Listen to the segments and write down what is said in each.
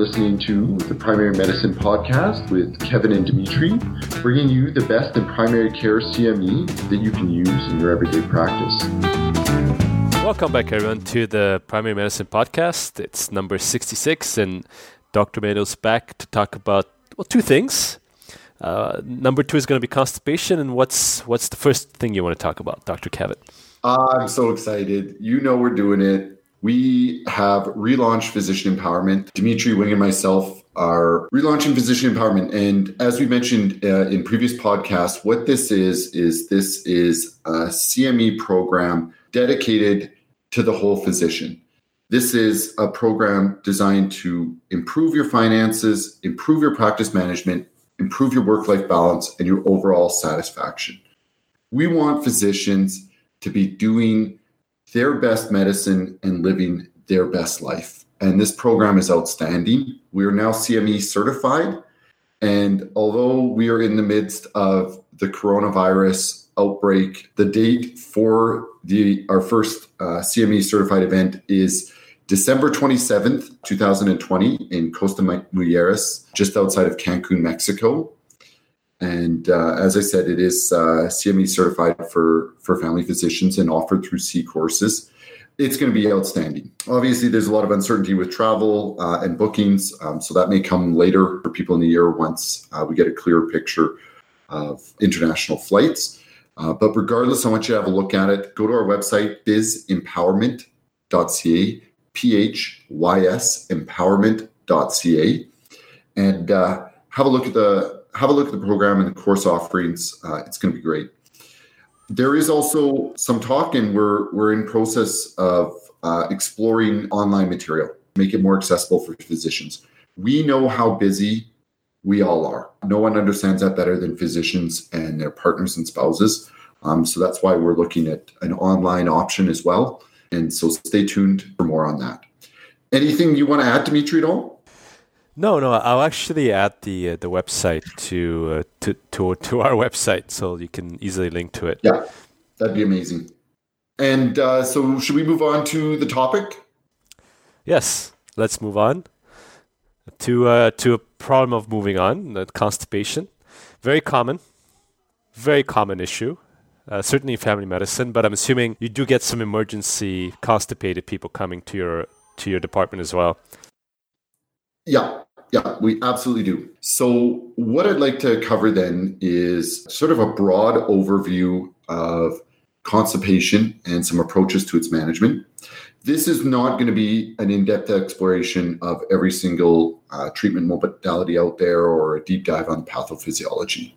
listening to the Primary Medicine Podcast with Kevin and Dimitri, bringing you the best in primary care CME that you can use in your everyday practice. Welcome back, everyone, to the Primary Medicine Podcast. It's number 66, and Dr. Meadows back to talk about, well, two things. Uh, number two is going to be constipation, and what's what's the first thing you want to talk about, Dr. Kevin? I'm so excited. You know we're doing it we have relaunched physician empowerment. Dimitri Wing and myself are relaunching physician empowerment. And as we mentioned uh, in previous podcasts, what this is, is this is a CME program dedicated to the whole physician. This is a program designed to improve your finances, improve your practice management, improve your work life balance, and your overall satisfaction. We want physicians to be doing their best medicine and living their best life. And this program is outstanding. We are now CME certified. And although we are in the midst of the coronavirus outbreak, the date for the our first uh, CME certified event is December 27th, 2020, in Costa Mujeres, just outside of Cancun, Mexico. And uh, as I said, it is uh, CME certified for, for family physicians and offered through C courses. It's going to be outstanding. Obviously, there's a lot of uncertainty with travel uh, and bookings, um, so that may come later for people in the year once uh, we get a clearer picture of international flights. Uh, but regardless, I want you to have a look at it. Go to our website, physempowerment.ca, P H Y S empowerment.ca, and uh, have a look at the have a look at the program and the course offerings. Uh, it's going to be great. There is also some talk, and we're we're in process of uh, exploring online material, make it more accessible for physicians. We know how busy we all are. No one understands that better than physicians and their partners and spouses. Um, so that's why we're looking at an online option as well. And so stay tuned for more on that. Anything you want to add, Dimitri, at all? No, no, I'll actually add the uh, the website to, uh, to to to our website so you can easily link to it. Yeah, that'd be amazing. And uh, so, should we move on to the topic? Yes, let's move on to uh, to a problem of moving on. Constipation, very common, very common issue. Uh, certainly family medicine, but I'm assuming you do get some emergency constipated people coming to your to your department as well. Yeah, yeah, we absolutely do. So, what I'd like to cover then is sort of a broad overview of constipation and some approaches to its management. This is not going to be an in depth exploration of every single uh, treatment modality out there or a deep dive on pathophysiology.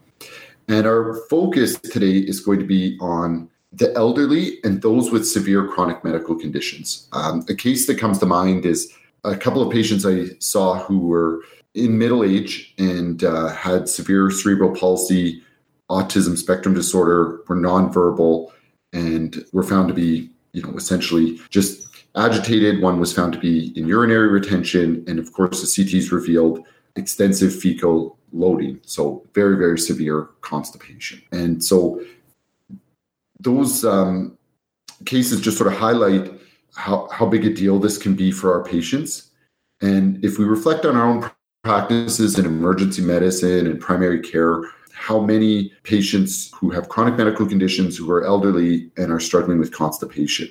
And our focus today is going to be on the elderly and those with severe chronic medical conditions. Um, a case that comes to mind is a couple of patients I saw who were in middle age and uh, had severe cerebral palsy, autism spectrum disorder, were nonverbal, and were found to be, you know, essentially just agitated. One was found to be in urinary retention, and of course, the CTs revealed extensive fecal loading, so very, very severe constipation. And so those um, cases just sort of highlight how, how big a deal this can be for our patients. And if we reflect on our own practices in emergency medicine and primary care, how many patients who have chronic medical conditions who are elderly and are struggling with constipation.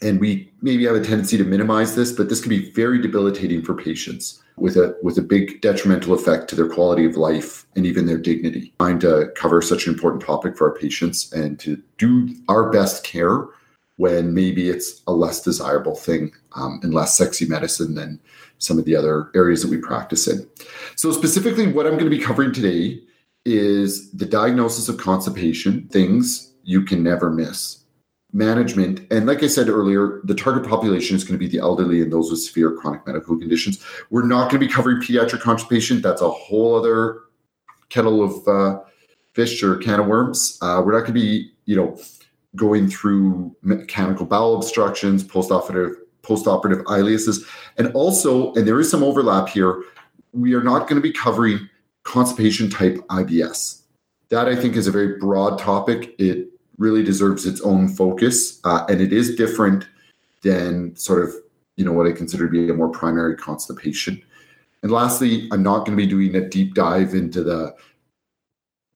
And we maybe have a tendency to minimize this, but this can be very debilitating for patients with a with a big detrimental effect to their quality of life and even their dignity. Trying to cover such an important topic for our patients and to do our best care when maybe it's a less desirable thing um, and less sexy medicine than some of the other areas that we practice in. So, specifically, what I'm going to be covering today is the diagnosis of constipation, things you can never miss, management. And like I said earlier, the target population is going to be the elderly and those with severe chronic medical conditions. We're not going to be covering pediatric constipation. That's a whole other kettle of uh, fish or can of worms. Uh, we're not going to be, you know, going through mechanical bowel obstructions, postoperative postoperative ileuses, and also, and there is some overlap here. We are not going to be covering constipation type IBS. That I think is a very broad topic. It really deserves its own focus, uh, and it is different than sort of you know what I consider to be a more primary constipation. And lastly, I'm not going to be doing a deep dive into the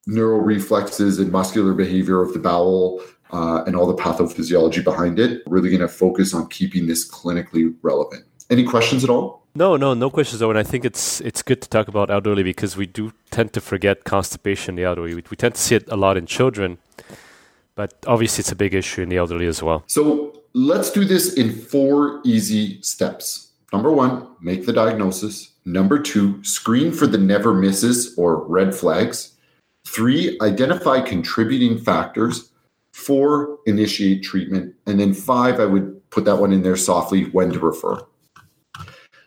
neural reflexes and muscular behavior of the bowel uh, and all the pathophysiology behind it. Really going to focus on keeping this clinically relevant. Any questions at all? No, no, no questions. Though, and I think it's it's good to talk about elderly because we do tend to forget constipation in the elderly. We, we tend to see it a lot in children, but obviously it's a big issue in the elderly as well. So let's do this in four easy steps. Number one, make the diagnosis. Number two, screen for the never misses or red flags. Three, identify contributing factors. Four, initiate treatment. And then five, I would put that one in there softly when to refer.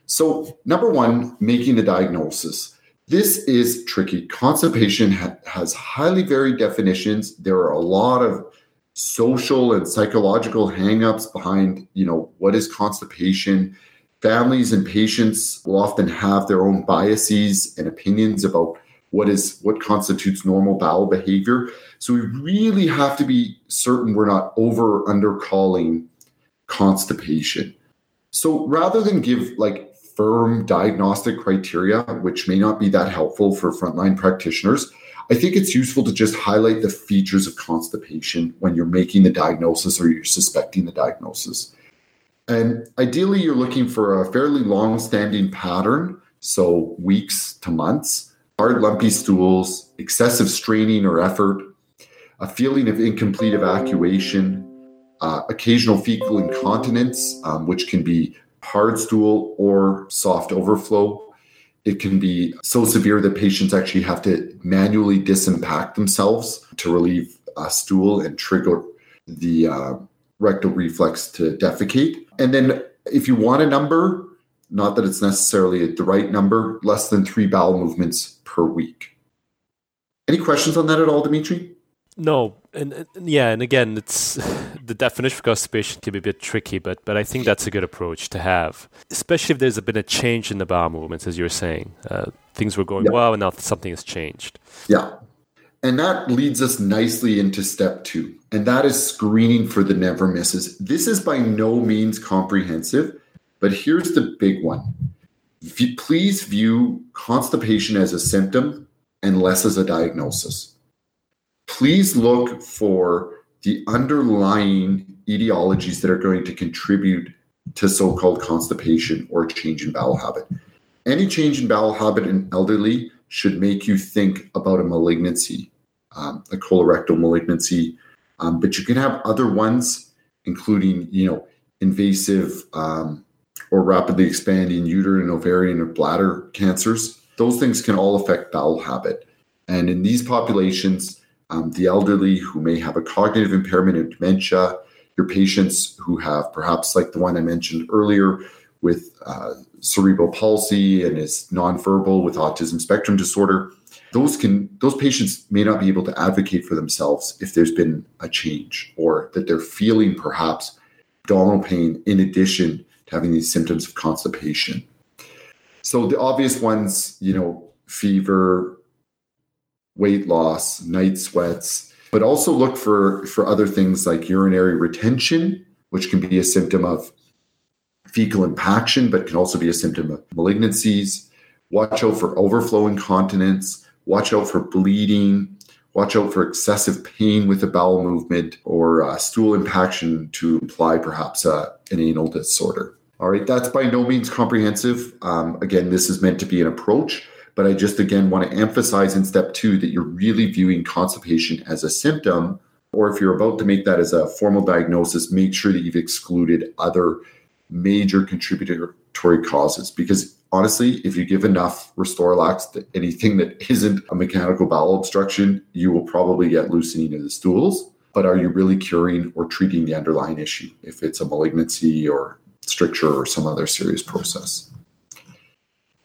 So, number one, making the diagnosis. This is tricky. Constipation ha- has highly varied definitions. There are a lot of social and psychological hangups behind, you know, what is constipation. Families and patients will often have their own biases and opinions about what is what constitutes normal bowel behavior. So we really have to be certain we're not over under calling constipation. So rather than give like firm diagnostic criteria, which may not be that helpful for frontline practitioners, I think it's useful to just highlight the features of constipation when you're making the diagnosis or you're suspecting the diagnosis. And ideally, you're looking for a fairly long standing pattern, so weeks to months, hard, lumpy stools, excessive straining or effort, a feeling of incomplete evacuation, uh, occasional fecal incontinence, um, which can be hard stool or soft overflow. It can be so severe that patients actually have to manually disimpact themselves to relieve a stool and trigger the uh, rectal reflex to defecate. And then, if you want a number, not that it's necessarily the right number, less than three bowel movements per week. Any questions on that at all, Dimitri? No, and, and, yeah, and again, it's the definition of constipation can be a bit tricky, but but I think that's a good approach to have, especially if there's been a change in the bowel movements, as you were saying. Uh, things were going yeah. well, and now something has changed. Yeah, and that leads us nicely into step two, and that is screening for the never misses. This is by no means comprehensive, but here's the big one. Please view constipation as a symptom and less as a diagnosis please look for the underlying etiologies that are going to contribute to so called constipation or change in bowel habit. Any change in bowel habit in elderly should make you think about a malignancy, um, a colorectal malignancy, um, but you can have other ones, including, you know, invasive um, or rapidly expanding uterine, ovarian, or bladder cancers. Those things can all affect bowel habit. And in these populations, um, the elderly who may have a cognitive impairment and dementia, your patients who have perhaps like the one I mentioned earlier with uh, cerebral palsy and is nonverbal with autism spectrum disorder. Those can those patients may not be able to advocate for themselves if there's been a change or that they're feeling perhaps abdominal pain in addition to having these symptoms of constipation. So the obvious ones, you know, fever, weight loss, night sweats, but also look for, for other things like urinary retention, which can be a symptom of fecal impaction, but can also be a symptom of malignancies. Watch out for overflow incontinence. Watch out for bleeding. Watch out for excessive pain with a bowel movement or uh, stool impaction to imply perhaps uh, an anal disorder. All right, that's by no means comprehensive. Um, again, this is meant to be an approach. But I just again want to emphasize in step two that you're really viewing constipation as a symptom. Or if you're about to make that as a formal diagnosis, make sure that you've excluded other major contributory causes. Because honestly, if you give enough RestoraLAX to anything that isn't a mechanical bowel obstruction, you will probably get loosening of the stools. But are you really curing or treating the underlying issue if it's a malignancy or stricture or some other serious process?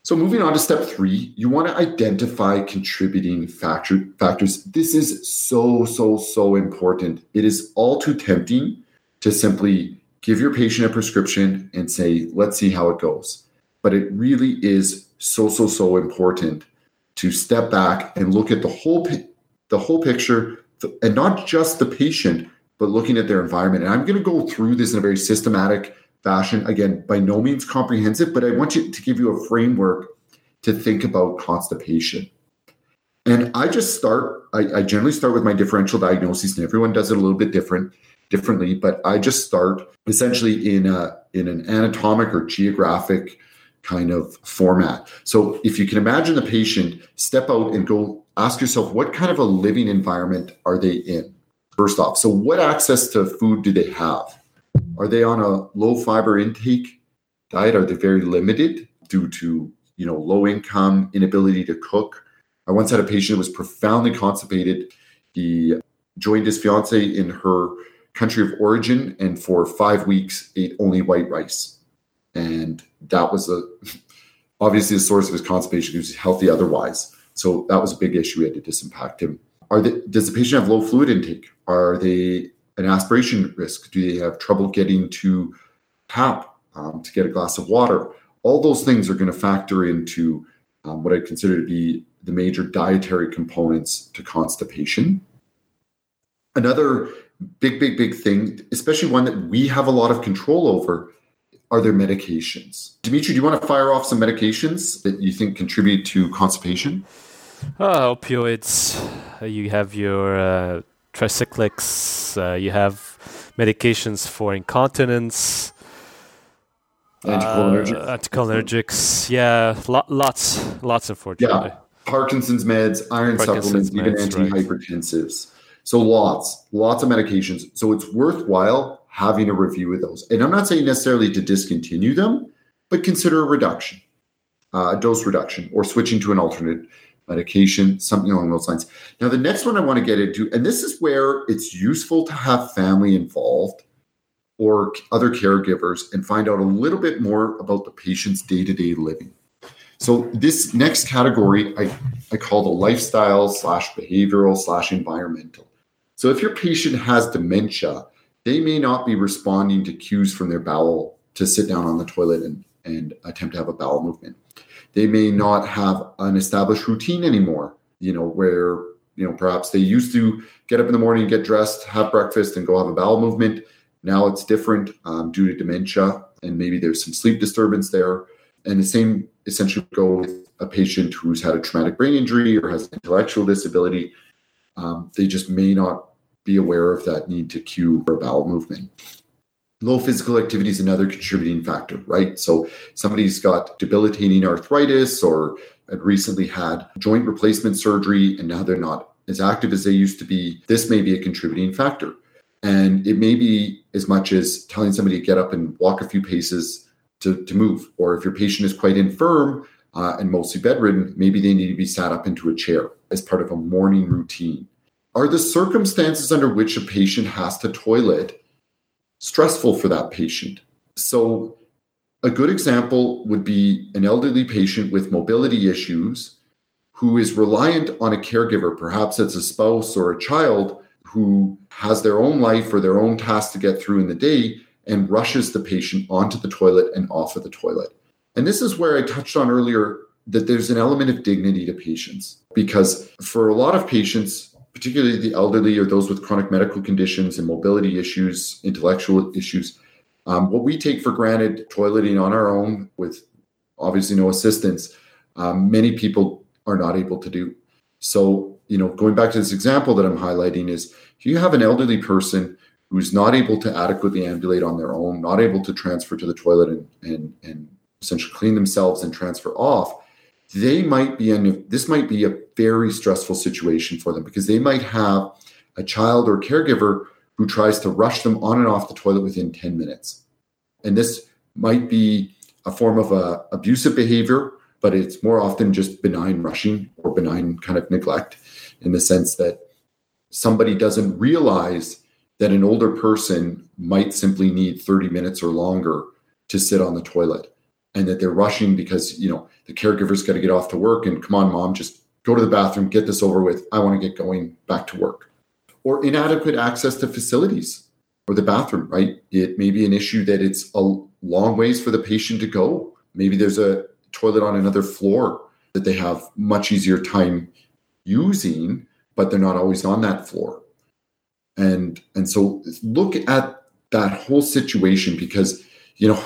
So moving on to step three, you want to identify contributing factor, factors. This is so, so, so important. It is all too tempting to simply give your patient a prescription and say, let's see how it goes. But it really is so, so, so important to step back and look at the whole, the whole picture and not just the patient, but looking at their environment. And I'm going to go through this in a very systematic fashion. Again, by no means comprehensive, but I want you to give you a framework to think about constipation. And I just start, I, I, generally start with my differential diagnosis, and everyone does it a little bit different, differently, but I just start essentially in a in an anatomic or geographic kind of format. So if you can imagine the patient, step out and go ask yourself what kind of a living environment are they in? First off. So what access to food do they have? Are they on a low fiber intake diet? Are they very limited due to you know low income, inability to cook? I once had a patient who was profoundly constipated. He joined his fiance in her country of origin and for five weeks ate only white rice. And that was a obviously a source of his constipation. He was healthy otherwise. So that was a big issue. We had to disimpact him. Are they, does the patient have low fluid intake? Are they an aspiration risk? Do they have trouble getting to tap um, to get a glass of water? All those things are going to factor into um, what I consider to be the major dietary components to constipation. Another big, big, big thing, especially one that we have a lot of control over, are their medications. Dimitri, do you want to fire off some medications that you think contribute to constipation? Uh, opioids. You have your uh, tricyclics. Uh, you have medications for incontinence. Anticholinergics. Uh, anticholinergics. Yeah, lo- lots, lots, unfortunately. Yeah. Parkinson's meds, iron Parkinson's supplements, meds, even antihypertensives. Right. So lots, lots of medications. So it's worthwhile having a review of those. And I'm not saying necessarily to discontinue them, but consider a reduction, uh, a dose reduction, or switching to an alternate medication, something along those lines. Now, the next one I want to get into, and this is where it's useful to have family involved or other caregivers and find out a little bit more about the patient's day to day living. So this next category I, I call the lifestyle slash behavioral slash environmental. So if your patient has dementia, they may not be responding to cues from their bowel to sit down on the toilet and, and attempt to have a bowel movement. They may not have an established routine anymore, you know, where, you know, perhaps they used to get up in the morning, get dressed, have breakfast, and go have a bowel movement. Now it's different um, due to dementia, and maybe there's some sleep disturbance there. And the same essentially go with a patient who's had a traumatic brain injury or has intellectual disability. Um, they just may not be aware of that need to cue for bowel movement. Low physical activity is another contributing factor, right? So somebody's got debilitating arthritis or had recently had joint replacement surgery and now they're not as active as they used to be. This may be a contributing factor. And it may be as much as telling somebody to get up and walk a few paces to, to move. Or if your patient is quite infirm uh, and mostly bedridden, maybe they need to be sat up into a chair as part of a morning routine. Are the circumstances under which a patient has to toilet stressful for that patient? So, a good example would be an elderly patient with mobility issues who is reliant on a caregiver, perhaps it's a spouse or a child who has their own life or their own tasks to get through in the day and rushes the patient onto the toilet and off of the toilet. And this is where I touched on earlier that there's an element of dignity to patients because for a lot of patients, particularly the elderly or those with chronic medical conditions and mobility issues, intellectual issues, um, what we take for granted, toileting on our own with obviously no assistance, um, many people are not able to do. So, you know, going back to this example that I'm highlighting is if you have an elderly person who's not able to adequately ambulate on their own, not able to transfer to the toilet and, and, and essentially clean themselves and transfer off, they might be in this might be a very stressful situation for them because they might have a child or caregiver who tries to rush them on and off the toilet within 10 minutes. And this might be a form of a abusive behavior, but it's more often just benign rushing or benign kind of neglect in the sense that somebody doesn't realize that an older person might simply need 30 minutes or longer to sit on the toilet and that they're rushing because you know the caregiver's got to get off to work and come on mom just go to the bathroom get this over with. I want to get going back to work. Or inadequate access to facilities or the bathroom right? It may be an issue that it's a long ways for the patient to go. Maybe there's a toilet on another floor that they have much easier time using but they're not always on that floor. And and so look at that whole situation because you know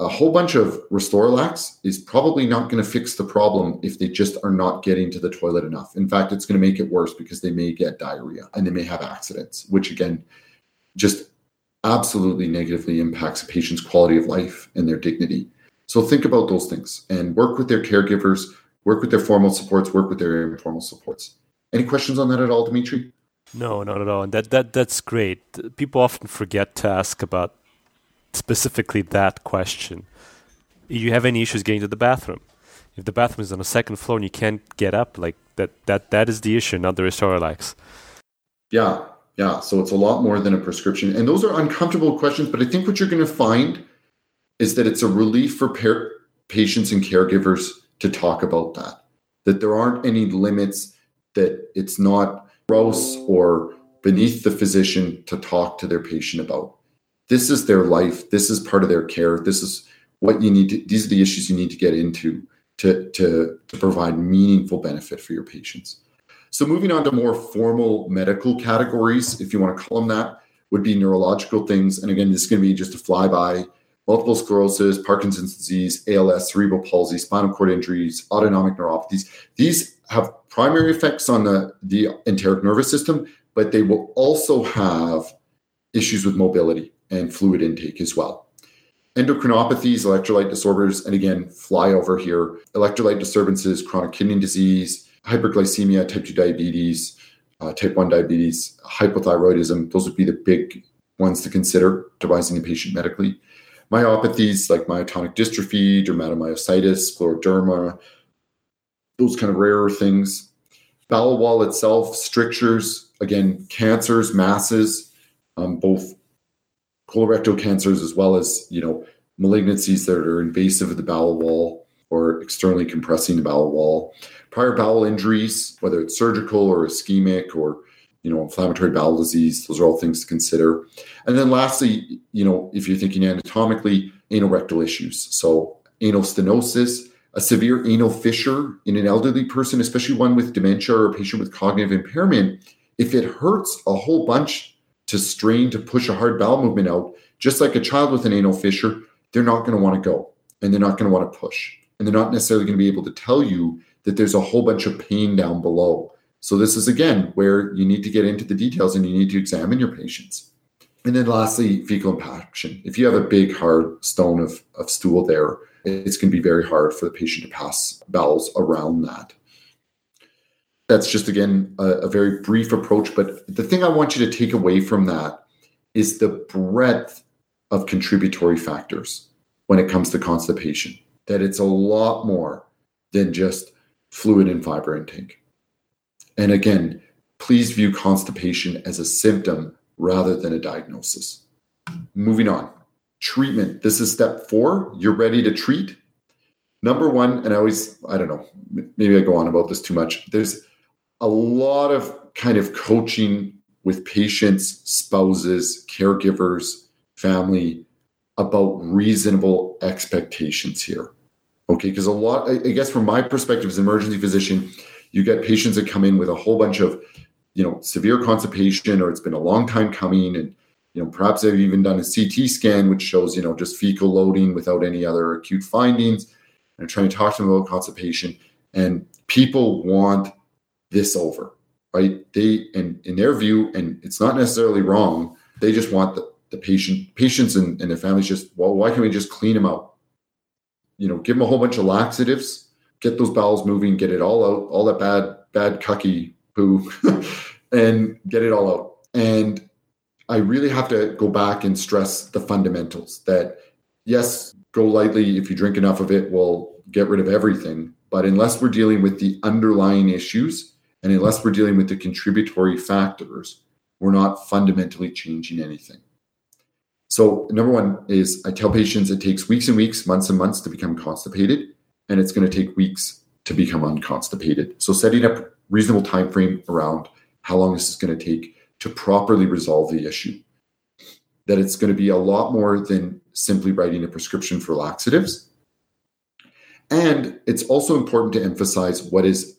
a whole bunch of RestoraLAX is probably not going to fix the problem if they just are not getting to the toilet enough. In fact, it's going to make it worse because they may get diarrhea and they may have accidents, which again, just absolutely negatively impacts a patient's quality of life and their dignity. So think about those things and work with their caregivers, work with their formal supports, work with their informal supports. Any questions on that at all, Dimitri? No, not at all. And that, that that's great. People often forget to ask about specifically that question. You have any issues getting to the bathroom? If the bathroom is on the second floor and you can't get up, like that that that is the issue, not the RestoraLAX. Yeah, yeah. So it's a lot more than a prescription. And those are uncomfortable questions, but I think what you're going to find is that it's a relief for patients and caregivers to talk about that. That there aren't any limits, that it's not gross or beneath the physician to talk to their patient about. This is their life. This is part of their care. This is what you need to, these are the issues you need to get into to, to, to provide meaningful benefit for your patients. So moving on to more formal medical categories, if you want to call them that, would be neurological things. And again, this is going to be just a flyby. Multiple sclerosis, Parkinson's disease, ALS, cerebral palsy, spinal cord injuries, autonomic neuropathies. These have primary effects on the, the enteric nervous system, but they will also have issues with mobility and fluid intake as well. Endocrinopathies, electrolyte disorders, and again, fly over here, electrolyte disturbances, chronic kidney disease, hyperglycemia, type 2 diabetes, uh, type 1 diabetes, hypothyroidism, those would be the big ones to consider devising a patient medically. Myopathies like myotonic dystrophy, dermatomyositis, scleroderma, those kind of rarer things. Bowel wall itself, strictures, again, cancers, masses, um, both colorectal cancers as well as you know malignancies that are invasive of the bowel wall or externally compressing the bowel wall. Prior bowel injuries whether it's surgical or ischemic or you know inflammatory bowel disease those are all things to consider. And then lastly you know if you're thinking anatomically anal rectal issues. So anal stenosis a severe anal fissure in an elderly person especially one with dementia or a patient with cognitive impairment if it hurts a whole bunch to strain to push a hard bowel movement out, just like a child with an anal fissure, they're not going to want to go and they're not going to want to push. And they're not necessarily going to be able to tell you that there's a whole bunch of pain down below. So, this is again where you need to get into the details and you need to examine your patients. And then, lastly, fecal impaction. If you have a big, hard stone of, of stool there, it's going to be very hard for the patient to pass bowels around that that's just again a, a, very brief approach but the thing i want you to take away from that is the breadth of contributory factors when it comes to constipation that it's a lot more than just fluid and fiber intake. And again please view constipation as a symptom rather than a diagnosis. Moving on. Treatment. This is step four. You're ready to treat. Number one and i always i don't know maybe i go on about this too much. There's a lot of kind of coaching with patients, spouses, caregivers, family about reasonable expectations here. Okay, because a lot, I guess, from my perspective as an emergency physician, you get patients that come in with a whole bunch of, you know, severe constipation, or it's been a long time coming, and you know, perhaps they've even done a CT scan which shows, you know, just fecal loading without any other acute findings, and I'm trying to talk to them about constipation. And people want this over, right? They, in, in their view, and it's not necessarily wrong, they just want the, the patient, patients and, and their families just, well, why can't we just clean them out? You know, give them a whole bunch of laxatives, get those bowels moving, get it all out, all that bad, bad cucky poo, and get it all out. And I really have to go back and stress the fundamentals that yes, GoLYTELY. If you drink enough of it, we'll get rid of everything. But unless we're dealing with the underlying issues, and unless we're dealing with the contributory factors, we're not fundamentally changing anything. So, number one is I tell patients it takes weeks and weeks, months and months to become constipated, and it's going to take weeks to become unconstipated. So, setting up reasonable time frame around how long this is going to take to properly resolve the issue. That it's going to be a lot more than simply writing a prescription for laxatives. And it's also important to emphasize what is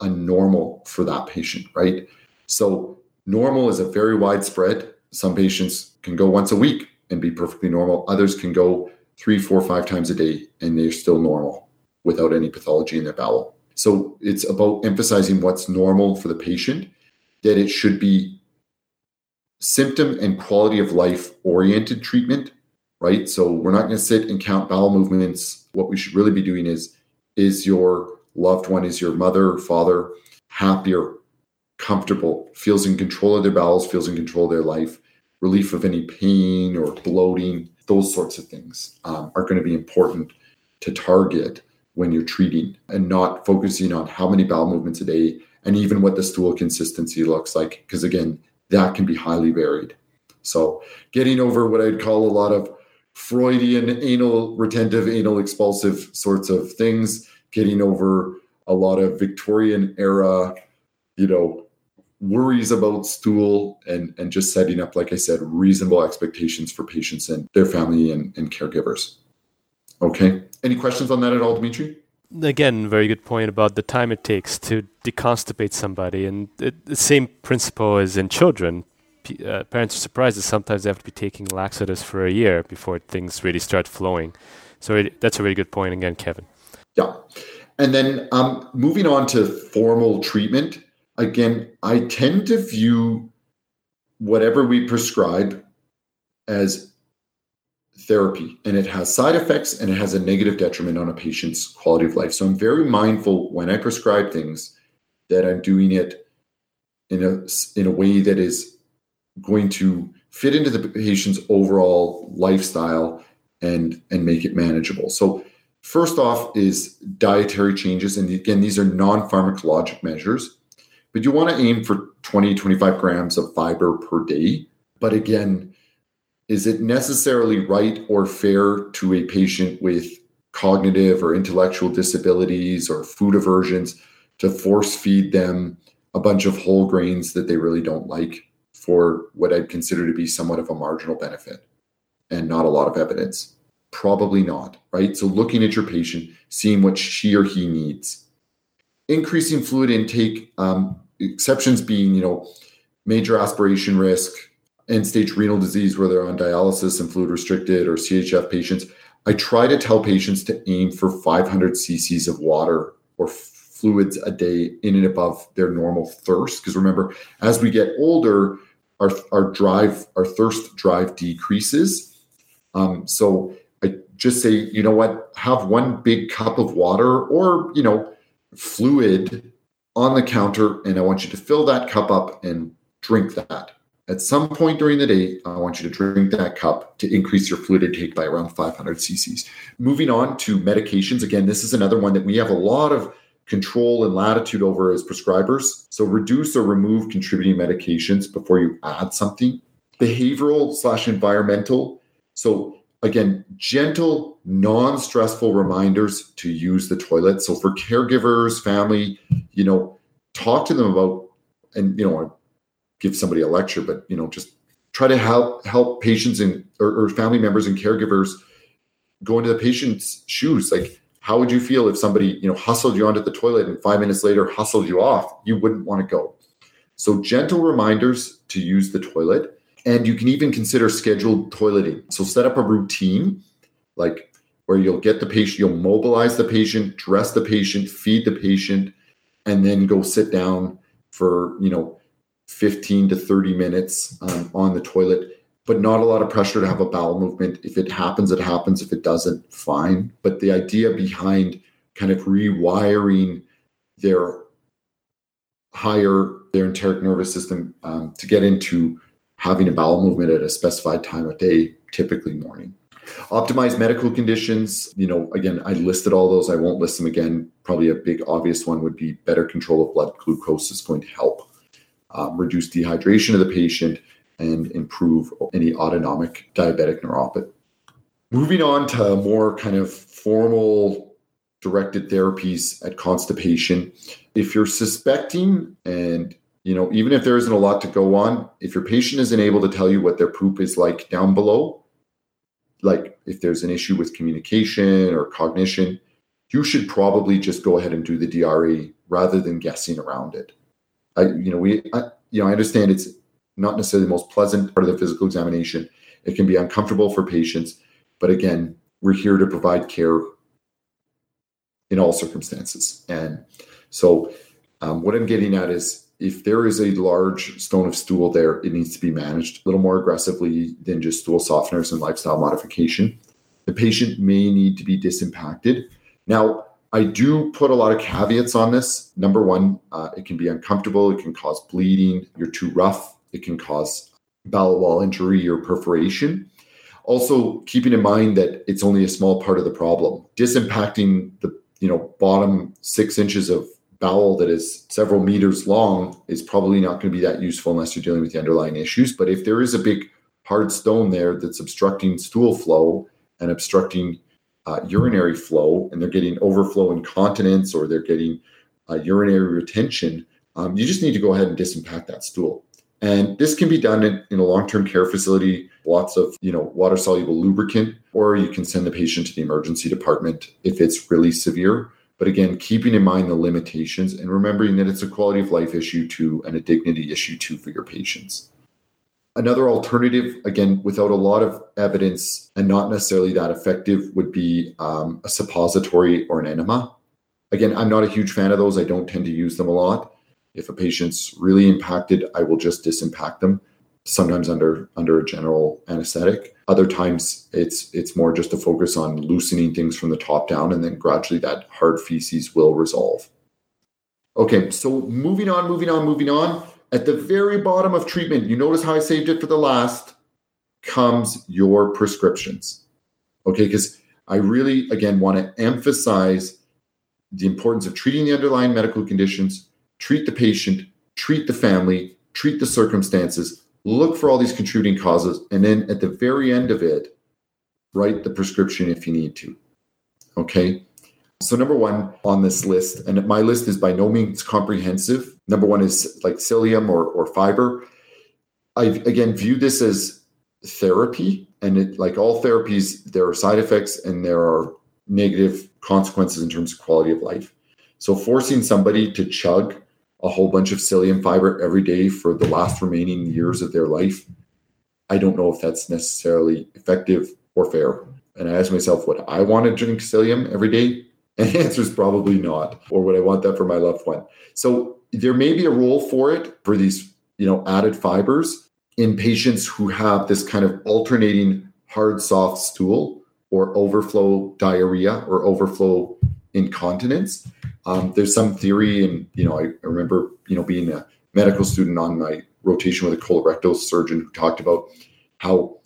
a normal for that patient, right? So normal is a very widespread. Some patients can go once a week and be perfectly normal. Others can go three, four, five times a day, and they're still normal without any pathology in their bowel. So it's about emphasizing what's normal for the patient, that it should be symptom and quality of life oriented treatment, right? So we're not going to sit and count bowel movements. What we should really be doing is is your loved one, is your mother or father happier, comfortable, feels in control of their bowels, feels in control of their life, relief of any pain or bloating, those sorts of things um, are going to be important to target when you're treating and not focusing on how many bowel movements a day and even what the stool consistency looks like. Because again, that can be highly varied. So getting over what I'd call a lot of Freudian anal retentive, anal expulsive sorts of things, getting over a lot of Victorian era, you know, worries about stool and and just setting up, like I said, reasonable expectations for patients and their family and, and caregivers. Okay. Any questions on that at all, Dimitri? Again, very good point about the time it takes to deconstipate somebody, and it, the same principle as in children. Uh, parents are surprised that sometimes they have to be taking laxatives for a year before things really start flowing. So it, that's a really good point again, Kevin. Yeah. And then um, moving on to formal treatment, again, I tend to view whatever we prescribe as therapy and it has side effects and it has a negative detriment on a patient's quality of life. So I'm very mindful when I prescribe things that I'm doing it in a in a way that is going to fit into the patient's overall lifestyle and and make it manageable. So first off is dietary changes and again these are non-pharmacologic measures but you want to aim for 20 25 grams of fiber per day but again is it necessarily right or fair to a patient with cognitive or intellectual disabilities or food aversions to force feed them a bunch of whole grains that they really don't like for what I'd consider to be somewhat of a marginal benefit and not a lot of evidence? Probably not, right? So looking at your patient, seeing what she or he needs. Increasing fluid intake, um, exceptions being, you know, major aspiration risk, end stage renal disease where they're on dialysis and fluid restricted or CHF patients, I try to tell patients to aim for 500 cc's of water or fluids a day in and above their normal thirst. Because remember, as we get older, our, our drive, our thirst drive decreases. Um, so just say, you know what, have one big cup of water or, you know, fluid on the counter, and I want you to fill that cup up and drink that at some point during the day, I want you to drink that cup to increase your fluid intake by around 500 cc's. Moving on to medications. Again, this is another one that we have a lot of control and latitude over as prescribers. So reduce or remove contributing medications before you add something. Behavioral slash environmental. So again, gentle, non-stressful reminders to use the toilet. So for caregivers, family, you know, talk to them about and you know give somebody a lecture, but you know, just try to help help patients and or, or family members and caregivers go into the patient's shoes. Like, how would you feel if somebody you know hustled you onto the toilet and five minutes later hustled you off? You wouldn't want to go. So gentle reminders to use the toilet. And you can even consider scheduled toileting. So set up a routine, like where you'll get the patient, you'll mobilize the patient, dress the patient, feed the patient, and then go sit down for, you know, 15 to 30 minutes um, on the toilet, but not a lot of pressure to have a bowel movement. If it happens, it happens. If it doesn't, fine. But the idea behind kind of rewiring their higher, their enteric nervous system um, to get into having a bowel movement at a specified time of day, typically morning. Optimize medical conditions. You know, again, I listed all those. I won't list them again. Probably a big obvious one would be better control of blood glucose is going to help um, reduce dehydration of the patient, and improve any autonomic diabetic neuropathy. Moving on to more kind of formal directed therapies at constipation. If you're suspecting, and you know, even if there isn't a lot to go on, if your patient isn't able to tell you what their poop is like down below, like if there's an issue with communication or cognition, you should probably just go ahead and do the DRE rather than guessing around it. I, you know, we, I, you know, I understand it's not necessarily the most pleasant part of the physical examination. It can be uncomfortable for patients, but again, we're here to provide care in all circumstances. And so, um, what I'm getting at is if there is a large stone of stool there, it needs to be managed a little more aggressively than just stool softeners and lifestyle modification. The patient may need to be disimpacted. Now, I do put a lot of caveats on this. Number one, uh, it can be uncomfortable, it can cause bleeding, you're too rough, it can cause bowel wall injury or perforation. Also, keeping in mind that it's only a small part of the problem. Disimpacting the you know bottom six inches of bowel that is several meters long is probably not going to be that useful unless you're dealing with the underlying issues. But if there is a big hard stone there that's obstructing stool flow and obstructing uh, urinary flow, and they're getting overflow incontinence or they're getting uh, urinary retention, um, you just need to go ahead and disimpact that stool. And this can be done in, in a long-term care facility, lots of you know water-soluble lubricant, or you can send the patient to the emergency department if it's really severe. But again, keeping in mind the limitations and remembering that it's a quality of life issue too and a dignity issue too for your patients. Another alternative, again, without a lot of evidence and not necessarily that effective, would be um, a suppository or an enema. Again, I'm not a huge fan of those. I don't tend to use them a lot. If a patient's really impacted, I will just disimpact them, sometimes under under a general anesthetic. Other times it's it's more just a focus on loosening things from the top down and then gradually that hard feces will resolve. Okay, so moving on, moving on, moving on. At the very bottom of treatment, you notice how I saved it for the last, comes your prescriptions. Okay, because I really, again, want to emphasize the importance of treating the underlying medical conditions, treat the patient, treat the family, treat the circumstances, look for all these contributing causes, and then at the very end of it, write the prescription if you need to. Okay. So, number one on this list, and my list is by no means comprehensive. Number one is like psyllium or, or fiber. I again view this as therapy, and it, like all therapies, there are side effects and there are negative consequences in terms of quality of life. So, forcing somebody to chug a whole bunch of psyllium fiber every day for the last remaining years of their life, I don't know if that's necessarily effective or fair. And I ask myself, would I want to drink psyllium every day? And the answer is probably not. Or would I want that for my loved one? So there may be a role for it for these, you know, added fibers in patients who have this kind of alternating hard soft stool or overflow diarrhea or overflow incontinence. Um, there's some theory, and you know, I, I remember you know being a medical student on my rotation with a colorectal surgeon who talked about how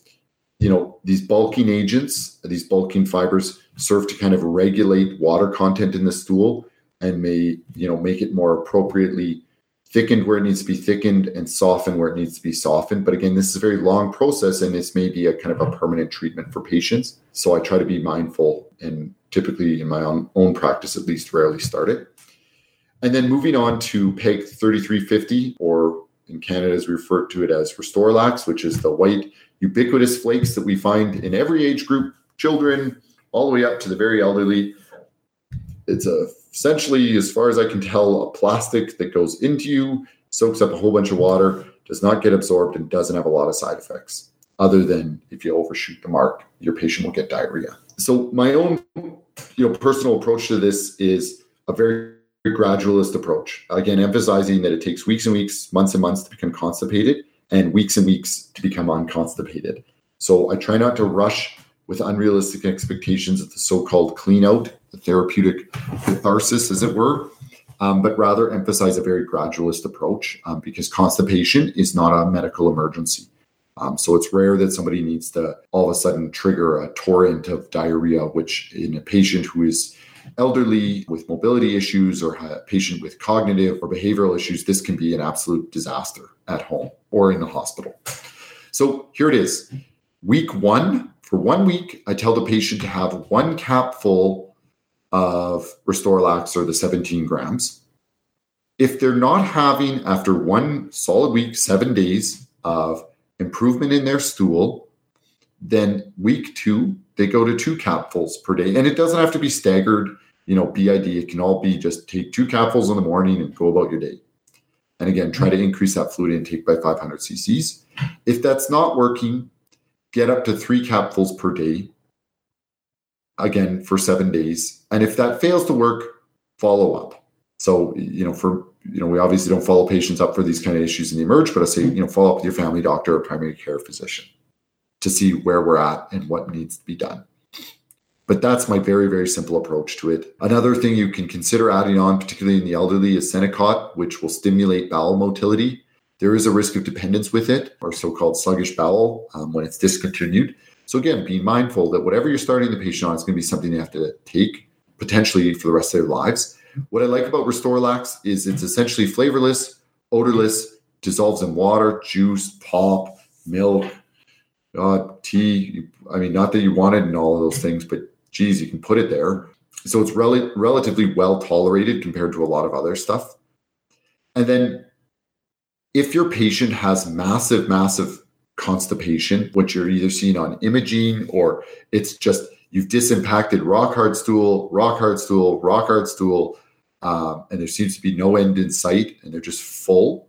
you know these bulking agents, these bulking fibers, serve to kind of regulate water content in the stool and may you know make it more appropriately thickened where it needs to be thickened and softened where it needs to be softened. But again, this is a very long process and this may be a kind of a permanent treatment for patients. So I try to be mindful and typically in my own, own practice at least rarely start it. And then moving on to PEG 3350, or in Canada as we refer to it as RestoraLAX, which is the white ubiquitous flakes that we find in every age group, children all the way up to the very elderly. It's a, essentially, as far as I can tell, a plastic that goes into you, soaks up a whole bunch of water, does not get absorbed, and doesn't have a lot of side effects. Other than if you overshoot the mark, your patient will get diarrhea. So my own you know, personal approach to this is a very gradualist approach. Again, emphasizing that it takes weeks and weeks, months and months to become constipated and weeks and weeks to become unconstipated. So I try not to rush with unrealistic expectations of the so-called clean out, the therapeutic catharsis, as it were, um, but rather emphasize a very gradualist approach um, because constipation is not a medical emergency. Um, so it's rare that somebody needs to all of a sudden trigger a torrent of diarrhea, which in a patient who is elderly with mobility issues or a patient with cognitive or behavioral issues, this can be an absolute disaster at home or in the hospital. So here it is. Week one, for one week, I tell the patient to have one cap full of RestoraLAX or the 17 grams. If they're not having, after one solid week, seven days of improvement in their stool. Then week two, they go to two capfuls per day. And it doesn't have to be staggered, you know, BID. It can all be just take two capfuls in the morning and go about your day. And again, try to increase that fluid intake by 500 cc's. If that's not working, get up to three capfuls per day. again for seven days. And if that fails to work, follow up. So, you know, for, you know, we obviously don't follow patients up for these kind of issues in the emerge, but I say, you know, follow up with your family doctor or primary care physician to see where we're at and what needs to be done. But that's my very, very simple approach to it. Another thing you can consider adding on, particularly in the elderly, is Senokot, which will stimulate bowel motility. There is a risk of dependence with it, or so called sluggish bowel, um, when it's discontinued. So, again, being mindful that whatever you're starting the patient on is going to be something they have to take potentially for the rest of their lives. What I like about RestoraLAX is it's essentially flavorless, odorless, dissolves in water, juice, pop, milk, uh, tea. I mean, not that you want it in all of those things, but geez, you can put it there. So it's rel- relatively well tolerated compared to a lot of other stuff. And then if your patient has massive, massive constipation, which you're either seeing on imaging or it's just you've disimpacted rock hard stool, rock hard stool, rock hard stool, um, and there seems to be no end in sight and they're just full,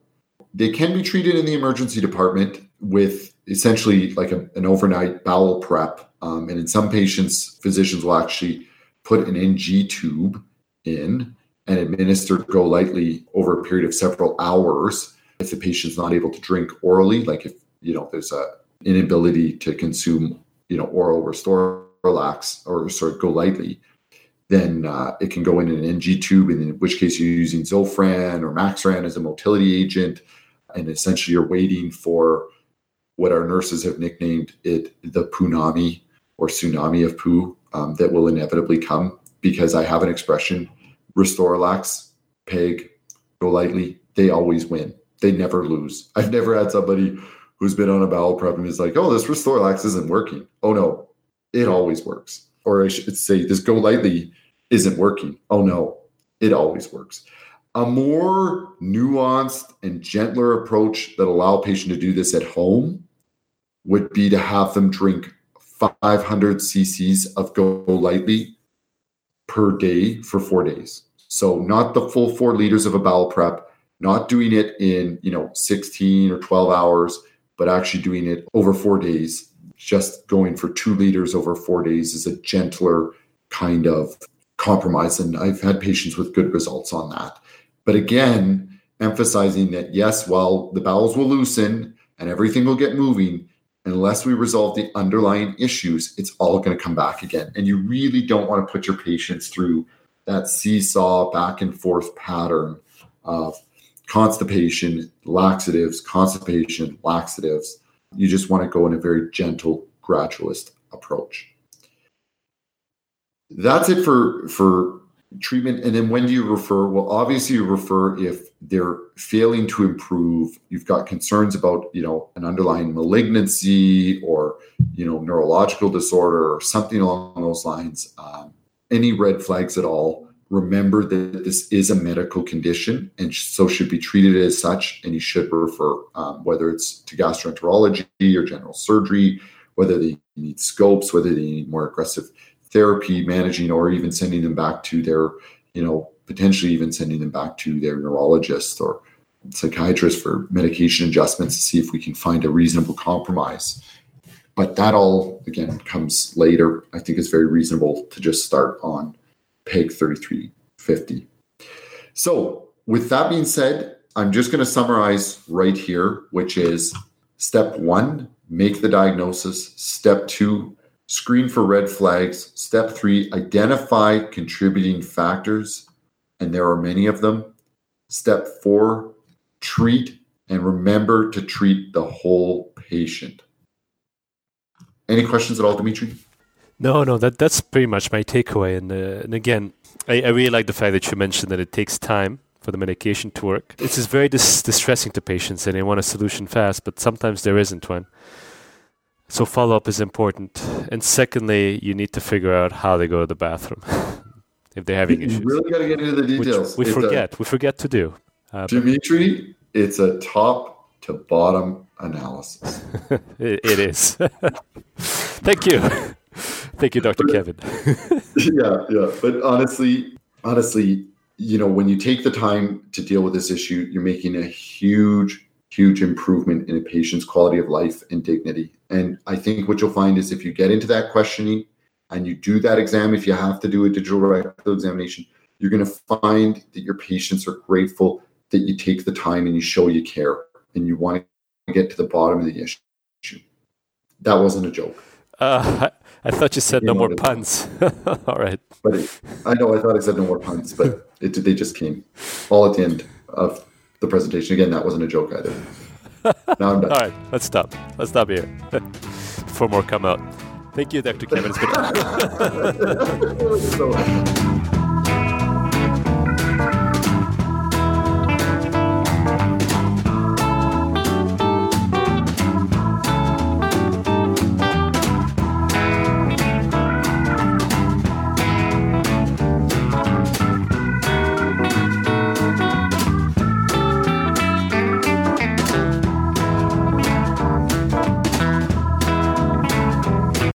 they can be treated in the emergency department with essentially like a, an overnight bowel prep. Um, and in some patients, physicians will actually put an NG tube in and administer GoLYTELY over a period of several hours if the patient's not able to drink orally, like if you know there's a inability to consume you know oral restore relax or sort of GoLYTELY, then uh, it can go in an NG tube, and in which case you're using Zofran or Maxeran as a motility agent, and essentially you're waiting for what our nurses have nicknamed it the punami or tsunami of poo um, that will inevitably come because I have an expression RestoraLAX, Peg, GoLYTELY, they always win. They never lose. I've never had somebody who's been on a bowel prep and is like, oh, this RestoraLAX isn't working. Oh, no, it always works. Or I should say, this GoLYTELY isn't working. Oh, no, it always works. A more nuanced and gentler approach that allow a patient to do this at home would be to have them drink 500 cc's of GoLYTELY per day for four days. So not the full four liters of a bowel prep, not doing it in you know 16 or 12 hours, but actually doing it over four days. Just going for two liters over four days is a gentler kind of compromise, and I've had patients with good results on that. But again, emphasizing that yes, while the bowels will loosen and everything will get moving, unless we resolve the underlying issues, it's all going to come back again. And you really don't want to put your patients through that seesaw back and forth pattern of constipation, laxatives, constipation, laxatives. You just want to go in a very gentle, gradualist approach. That's it for for treatment. And then when do you refer? Well, obviously you refer if they're failing to improve. You've got concerns about, you know, an underlying malignancy or, you know, neurological disorder or something along those lines. Um, any red flags at all, remember that this is a medical condition and so should be treated as such. And you should refer, um, whether it's to gastroenterology or general surgery, whether they need scopes, whether they need more aggressive therapy managing or even sending them back to their you know potentially even sending them back to their neurologist or psychiatrist for medication adjustments to see if we can find a reasonable compromise. But that all again comes later. I think it's very reasonable to just start on peg 3350 so with that being said i'm just going to summarize right here which is step one make the diagnosis. Step two screen for red flags. Step three, identify contributing factors, and there are many of them. Step four, treat and remember to treat the whole patient. Any questions at all, Dimitri? No, no, that that's pretty much my takeaway. And, uh, and again, I, I really like the fact that you mentioned that it takes time for the medication to work. It's very dis- distressing to patients and they want a solution fast, but sometimes there isn't one. So follow up is important. And secondly, you need to figure out how they go to the bathroom if they're having issues. You really got to get into the details. Which we forget. A, we forget to do. Uh, Dimitri, it's a top to bottom analysis. it, it is. Thank you. Thank you, Dr. Kevin. yeah, yeah. But honestly, honestly, you know, when you take the time to deal with this issue, you're making a huge huge improvement in a patient's quality of life and dignity. And I think what you'll find is if you get into that questioning and you do that exam, if you have to do a digital rectal examination, you're going to find that your patients are grateful that you take the time and you show you care and you want to get to the bottom of the issue. That wasn't a joke. Uh, I thought you said no more puns. All right. But it, I know I thought I said no more puns, but it, they just came all at the end of the presentation. Again, that wasn't a joke either. Now I'm done. All right, let's stop. Let's stop here before more come out. Thank you, Dr. Kevin. It's been.